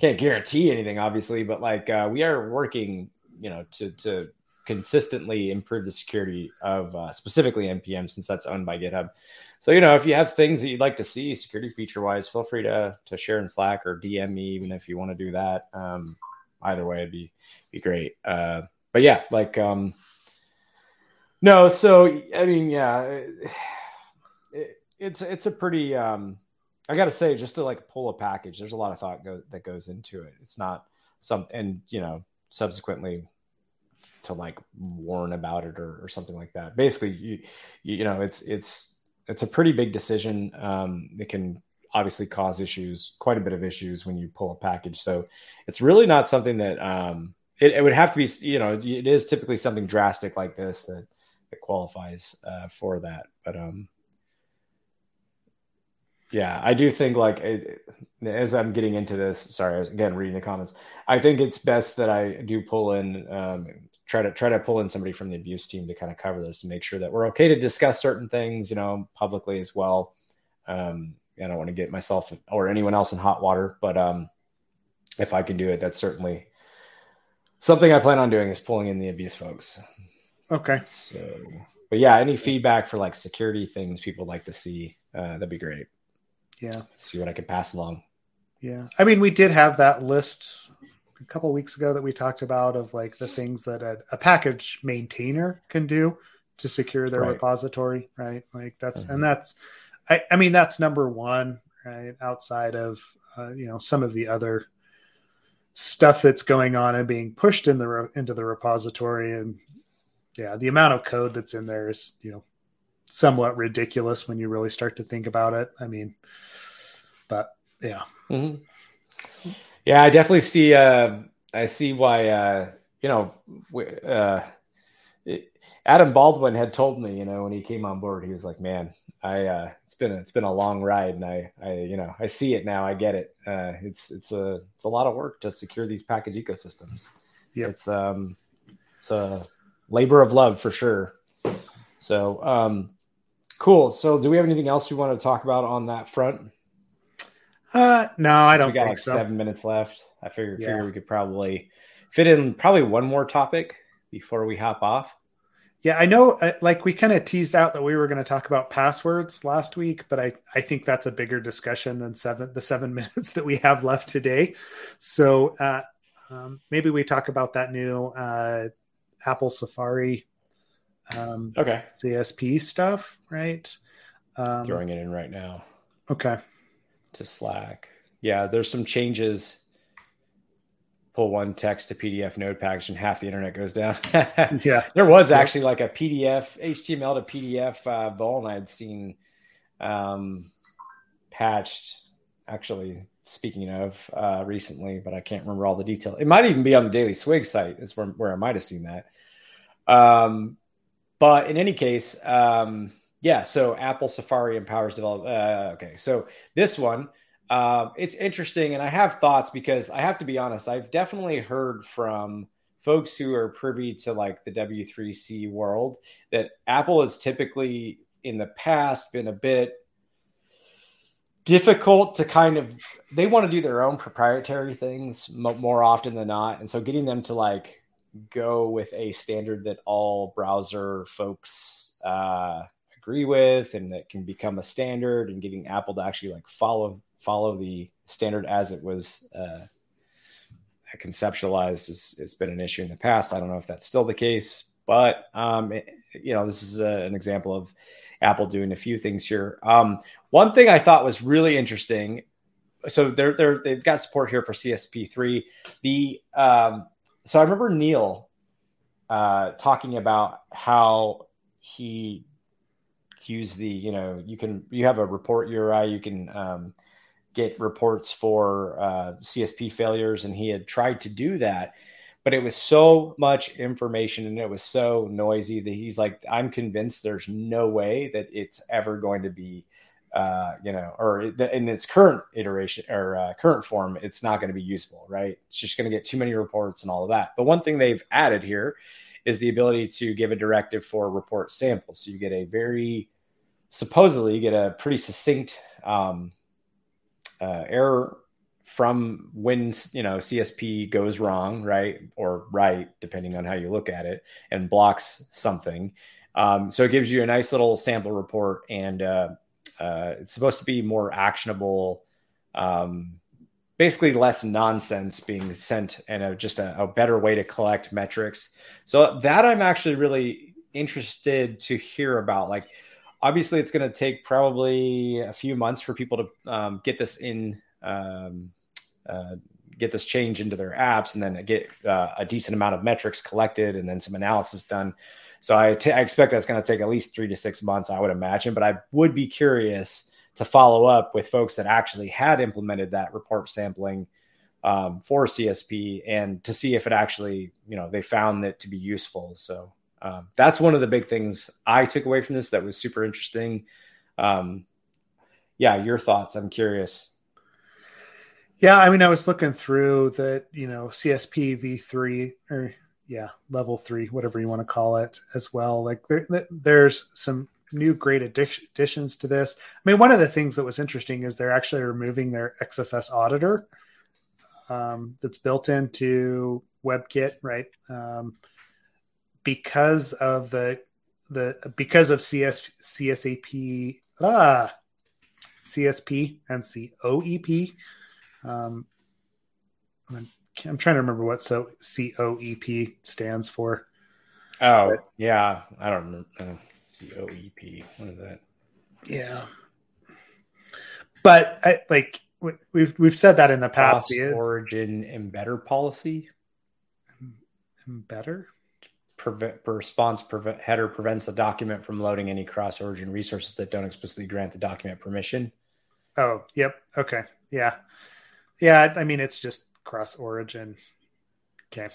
can't guarantee anything, obviously, but like uh, we are working, you know, to to consistently improve the security of uh, specifically npm since that's owned by github. So you know if you have things that you'd like to see security feature wise feel free to to share in slack or dm me even if you want to do that. Um, either way it'd be be great. Uh, but yeah like um no so i mean yeah it, it's it's a pretty um i gotta say just to like pull a package there's a lot of thought go, that goes into it. It's not some and you know subsequently to like warn about it or, or something like that. Basically, you you know it's it's it's a pretty big decision. Um, it can obviously cause issues, quite a bit of issues when you pull a package. So it's really not something that um, it, it would have to be. You know, it is typically something drastic like this that that qualifies uh, for that. But um, yeah, I do think like it, as I'm getting into this. Sorry, again reading the comments. I think it's best that I do pull in um, try to try to pull in somebody from the abuse team to kind of cover this and make sure that we're okay to discuss certain things, you know, publicly as well. Um, I don't want to get myself or anyone else in hot water, but um, if I can do it, that's certainly something I plan on doing is pulling in the abuse folks. Okay. So, but yeah, any feedback for like security things people like to see, uh, that'd be great. Yeah. See what I can pass along. Yeah. I mean, we did have that list a couple weeks ago that we talked about of like the things that a, a package maintainer can do to secure their right. repository, right? Like that's mm-hmm. and that's I, I mean that's number one, right? Outside of uh, you know some of the other stuff that's going on and being pushed in the re- into the repository and yeah the amount of code that's in there is you know somewhat ridiculous when you really start to think about it i mean but yeah mm-hmm. Yeah, I definitely see. Uh, I see why. Uh, you know, uh, Adam Baldwin had told me, you know, when he came on board, he was like, "Man, I uh, it's been a, it's been a long ride, and I, I, you know, I see it now. I get it. Uh, it's it's a it's a lot of work to secure these package ecosystems. Yeah, it's um, it's a labor of love for sure. So, um, cool. So, do we have anything else we want to talk about on that front? Uh, no, I don't. we got like so. seven minutes left. I figure, yeah. figure we could probably fit in probably one more topic before we hop off. Yeah, I know. Uh, like we kind of teased out that we were going to talk about passwords last week, but I I think that's a bigger discussion than seven the seven minutes that we have left today. So uh, um, maybe we talk about that new uh, Apple Safari um, okay CSP stuff, right? Um, Throwing it in right now. Okay to Slack. Yeah, there's some changes. Pull one text to PDF node package and half the internet goes down. yeah. There was actually like a PDF, HTML to PDF uh, vuln I'd seen um, patched, actually, speaking of uh, recently, but I can't remember all the detail. It might even be on the Daily Swig site, is where, where I might have seen that. Um, but in any case, um, yeah, so Apple Safari empowers develop. Uh, okay, so this one, uh, it's interesting, and I have thoughts because I have to be honest. I've definitely heard from folks who are privy to like the W3C world that Apple has typically in the past been a bit difficult to kind of they want to do their own proprietary things more often than not and so getting them to like go with a standard that all browser folks uh, agree with and that can become a standard and getting Apple to actually like follow follow the standard as it was uh, conceptualized has, has been an issue in the past. I don't know if that's still the case, but um, it, you know, this is a, an example of Apple doing a few things here. Um, one thing I thought was really interesting. So they're, they're they've got support here for CSP3. The um, so I remember Neil uh, talking about how he use the you know you can you have a report URI you can um, get reports for uh, CSP failures and he had tried to do that but it was so much information and it was so noisy that he's like I'm convinced there's no way that it's ever going to be uh, you know or in its current iteration or uh, current form it's not going to be useful right? It's just going to get too many reports and all of that. But one thing they've added here is the ability to give a directive for report samples. So you get a very supposedly get a pretty succinct um, uh, error from when you know CSP goes wrong, right, or right, depending on how you look at it, and blocks something. Um, so it gives you a nice little sample report, and uh, uh, it's supposed to be more actionable. Um, basically, less nonsense being sent, and a, just a, a better way to collect metrics. So that I'm actually really interested to hear about. Like, obviously, it's going to take probably a few months for people to um, get this in um, uh, get this change into their apps and then get uh, a decent amount of metrics collected and then some analysis done. So I, t- I expect that's going to take at least three to six months, I would imagine. But I would be curious to follow up with folks that actually had implemented that report sampling um, for CSP and to see if it actually, you know, they found it to be useful. So um, that's one of the big things I took away from this that was super interesting. Um, yeah, your thoughts? I'm curious. Yeah, I mean, I was looking through that, you know, CSP v3 or yeah, level three, whatever you want to call it, as well. Like there, there's some new great additions to this. I mean, one of the things that was interesting is they're actually removing their XSS auditor um, that's built into WebKit, right? Um, because of the the because of CS CSAP ah CSP and COEP um, I'm, I'm trying to remember what so COEP stands for. Oh but, yeah, I don't remember uh, COEP. What is that? Yeah, but I, like we've we've said that in the past. Origin embedder policy. Embedder. Prevent, response prevent, header prevents the document from loading any cross origin resources that don't explicitly grant the document permission. Oh, yep. Okay. Yeah. Yeah, I mean it's just cross origin. Okay.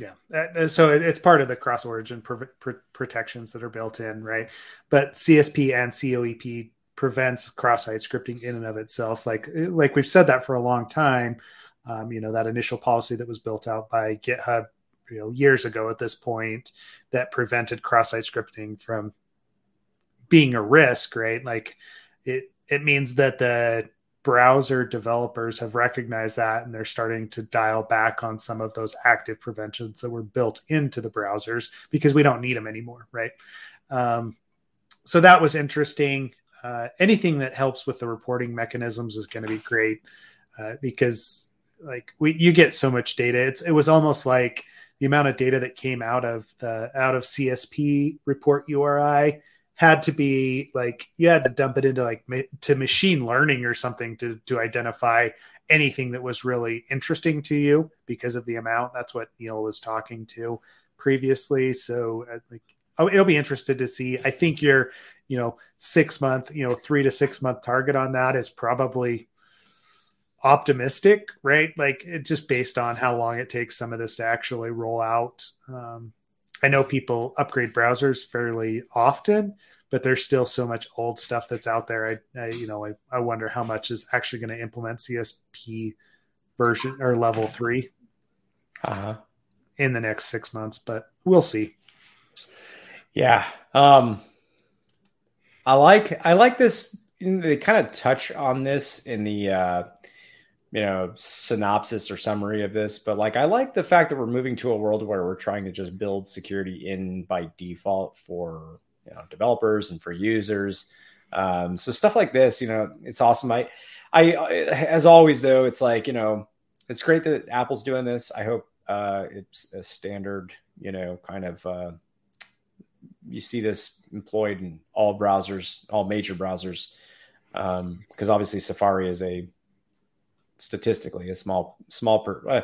Yeah. Uh, so it's part of the cross origin pr- pr- protections that are built in, right? But CSP and COEP prevents cross-site scripting in and of itself. Like like we've said that for a long time. Um, you know that initial policy that was built out by GitHub, you know, years ago at this point, that prevented cross-site scripting from being a risk, right? Like it it means that the browser developers have recognized that and they're starting to dial back on some of those active preventions that were built into the browsers because we don't need them anymore right? Um, so that was interesting. Uh, anything that helps with the reporting mechanisms is going to be great uh, because like we you get so much data. It's it was almost like the amount of data that came out of the out of csp report uri had to be like you had to dump it into like ma- to machine learning or something to to identify anything that was really interesting to you because of the amount. That's what neil was talking to previously. So uh, like oh, it'll be interested to see. I think your you know six month you know three to six month target on that is probably optimistic right like it just based on how long it takes some of this to actually roll out um, I know people upgrade browsers fairly often, but there's still so much old stuff that's out there. I, I you know, I, I wonder how much is actually going to implement CSP version or level 3 uh-huh. in the next six months, but we'll see. Yeah. Um, I like, I like this. They kind of touch on this in the, uh, you know synopsis or summary of this but like i like the fact that we're moving to a world where we're trying to just build security in by default for you know developers and for users. Um, so stuff like this you know it's awesome. I i as always though it's like you know it's great that apple's doing this. I hope uh, it's a standard you know kind of uh, you see this employed in all browsers all major browsers. Um, because obviously safari is a statistically a small small per, uh,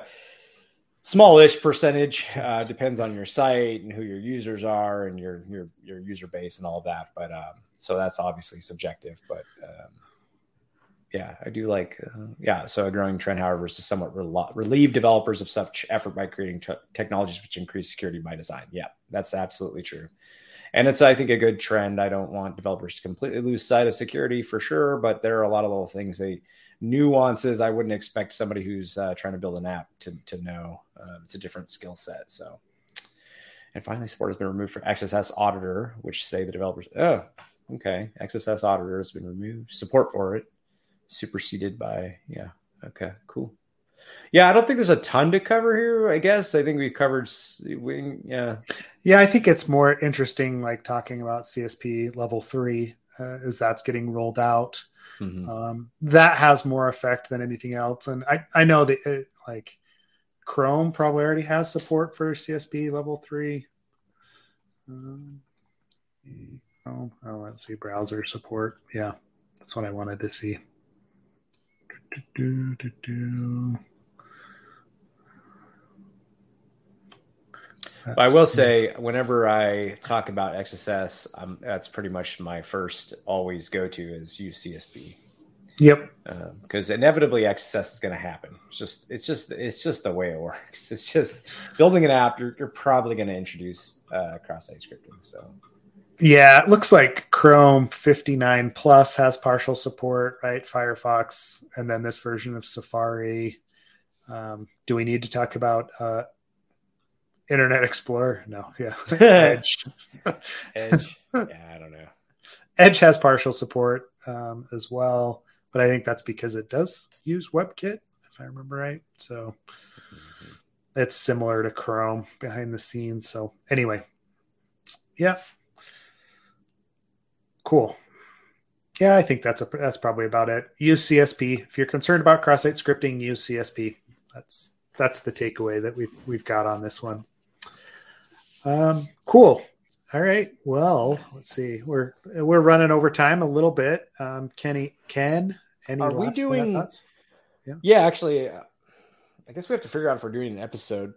smallish percentage uh, depends on your site and who your users are and your your your user base and all that. But um, so that's obviously subjective but um, yeah i do like uh, yeah so a growing trend however is to somewhat rel- relieve developers of such effort by creating t- technologies which increase security by design. Yeah that's absolutely true. And it's i think a good trend. I don't want developers to completely lose sight of security for sure but there are a lot of little things they nuances I wouldn't expect somebody who's uh, trying to build an app to, to know. Uh, it's a different skill set. So, and finally, support has been removed for XSS Auditor, which say the developers, oh, okay, XSS Auditor has been removed. Support for it superseded by, yeah, Okay, cool. Yeah, I don't think there's a ton to cover here. I guess I think we covered. We, yeah, yeah. I think it's more interesting, like talking about CSP level three, uh, as that's getting rolled out. Mm-hmm. Um, that has more effect than anything else, and I I know that it, uh, like Chrome probably already has support for CSP level three. Um, oh, oh, let's see, browser support. Yeah, that's what I wanted to see. Do, do, do, I will say, whenever I talk about XSS, um, that's pretty much my first always go to is use CSP. Yep. Because um, inevitably XSS is going to happen. It's just, it's just, it's just the way it works. It's just building an app. You're, you're probably going to introduce uh, cross-site scripting. So. Yeah, it looks like Chrome 59 Plus has partial support, right? Firefox, and then this version of Safari. Um, do we need to talk about uh, Internet Explorer? No, yeah. Edge. Edge. Yeah, I don't know. Edge has partial support um, as well, but I think that's because it does use WebKit, if I remember right. So mm-hmm. it's similar to Chrome behind the scenes. So anyway, yeah, cool. Yeah, I think that's a that's probably about it. Use CSP if you're concerned about cross-site scripting. Use CSP. That's that's the takeaway that we've we've got on this one. Um, cool. All right. Well, let's see. We're we're running over time a little bit. Um, Kenny, Ken, any are we doing? Thoughts? Yeah. Yeah. Actually, uh, I guess we have to figure out if we're doing an episode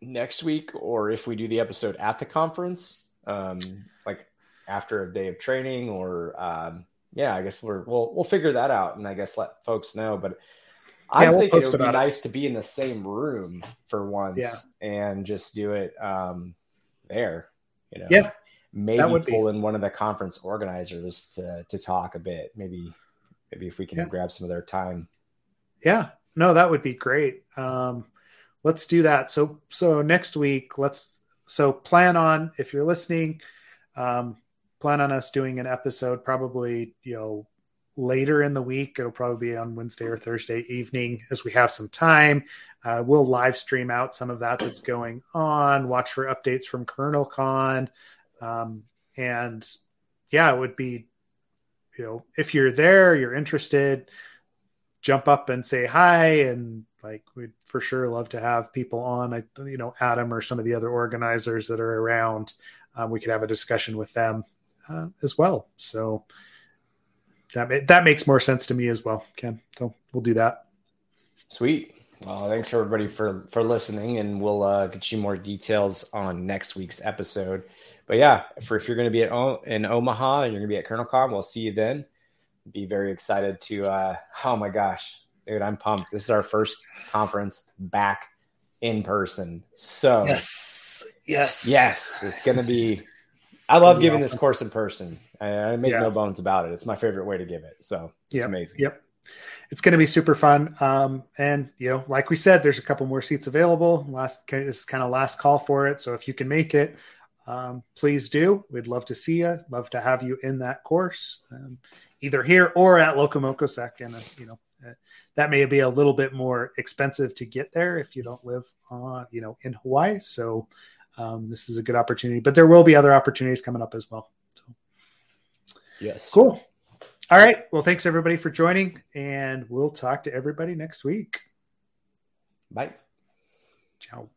next week or if we do the episode at the conference, um, like after a day of training, or um, yeah, I guess we're we'll we'll figure that out and I guess let folks know. But I yeah, think we'll it would be nice it. to be in the same room for once yeah. and just do it um, there. You know, yeah, maybe pull be. in one of the conference organizers to to talk a bit. Maybe maybe if we can yeah. grab some of their time. Yeah, no, that would be great. Um, let's do that. So so next week, let's so plan on if you're listening, um, plan on us doing an episode probably you know later in the week. It'll probably be on Wednesday or Thursday evening as we have some time. Uh, we'll live stream out some of that that's going on. Watch for updates from KernelCon, um, and yeah, it would be you know if you're there, you're interested, jump up and say hi, and like we'd for sure love to have people on. I, you know, Adam or some of the other organizers that are around. Um, we could have a discussion with them uh, as well. So that that makes more sense to me as well, Ken. So we'll do that. Sweet. Well, thanks everybody for for listening, and we'll uh, get you more details on next week's episode. But yeah, for if you're going to be at o- in Omaha and you're going to be at KernelCon, we'll see you then. Be very excited to. Uh, oh my gosh, dude, I'm pumped. This is our first conference back in person. So yes, yes, yes, it's going to be I love giving awesome. this course in person. I, I make yeah. no bones about it. It's my favorite way to give it. So it's yep. amazing. Yep. It's going to be super fun. Um, and you know, like we said, there's a couple more seats available. Last this is kind of last call for it. So if you can make it, um, please do. We'd love to see you. Love to have you in that course, um, either here or at LocoMocoSec. And uh, you know, uh, that may be a little bit more expensive to get there if you don't live on, you know, in Hawaii. So um, this is a good opportunity. But there will be other opportunities coming up as well. Yes. Cool. All right. Well, thanks everybody for joining, and we'll talk to everybody next week. Bye. Ciao.